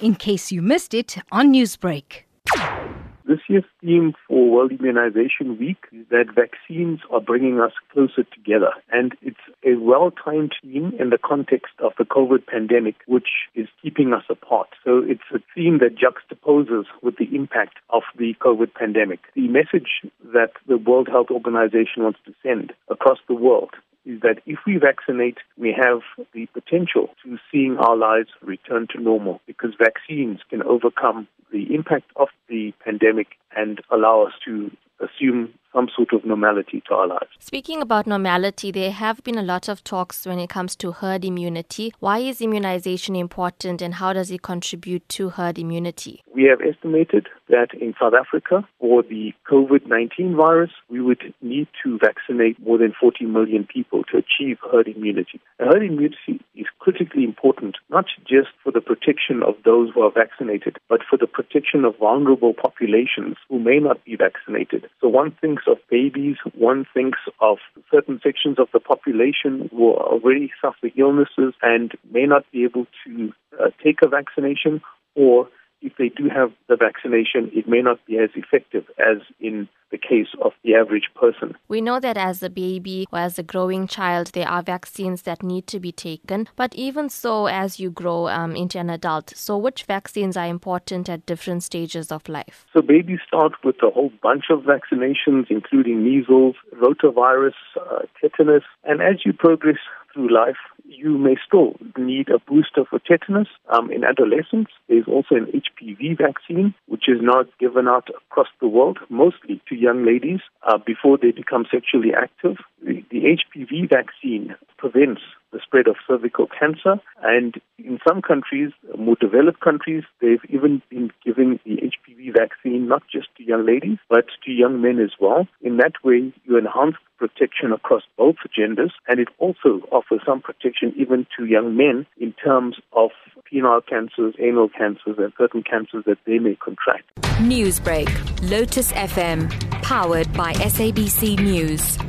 in case you missed it on Newsbreak. This year's theme for World Immunization Week is that vaccines are bringing us closer together. And it's a well timed theme in the context of the COVID pandemic, which is keeping us apart. So it's a theme that juxtaposes with the impact of the COVID pandemic. The message that the World Health Organization wants to send across the world is that if we vaccinate, we have the potential to seeing our lives return to normal because vaccines can overcome the impact of the pandemic and allow us to assume some sort of normality to our lives. Speaking about normality, there have been a lot of talks when it comes to herd immunity. Why is immunization important and how does it contribute to herd immunity? We have estimated that in South Africa, for the COVID 19 virus, we would need to vaccinate more than 40 million people to achieve herd immunity. herd immunity is critically important, not just for the protection of those who are vaccinated, but for the protection of vulnerable populations who may not be vaccinated. So one thinks of babies, one thinks of certain sections of the population who already suffer illnesses and may not be able to uh, take a vaccination or they do have the vaccination, it may not be as effective as in the case of the average person. We know that as a baby or as a growing child, there are vaccines that need to be taken. But even so, as you grow um, into an adult, so which vaccines are important at different stages of life? So babies start with a whole bunch of vaccinations, including measles, rotavirus, uh, tetanus, and as you progress through life, you may still need a booster for tetanus. Um, in adolescents, there's also an HPV vaccine, which is now given out across the world, mostly to young ladies uh, before they become sexually active. The, the HPV vaccine prevents the spread of cervical cancer, and in some countries, more developed countries, they've even been giving the HPV vaccine not just to young ladies, but to young men as well. In that way, you enhance protection across both genders, and it also offers some protection even to young men in terms of penile cancers, anal cancers, and certain cancers that they may contract. Newsbreak, Lotus FM, powered by SABC News.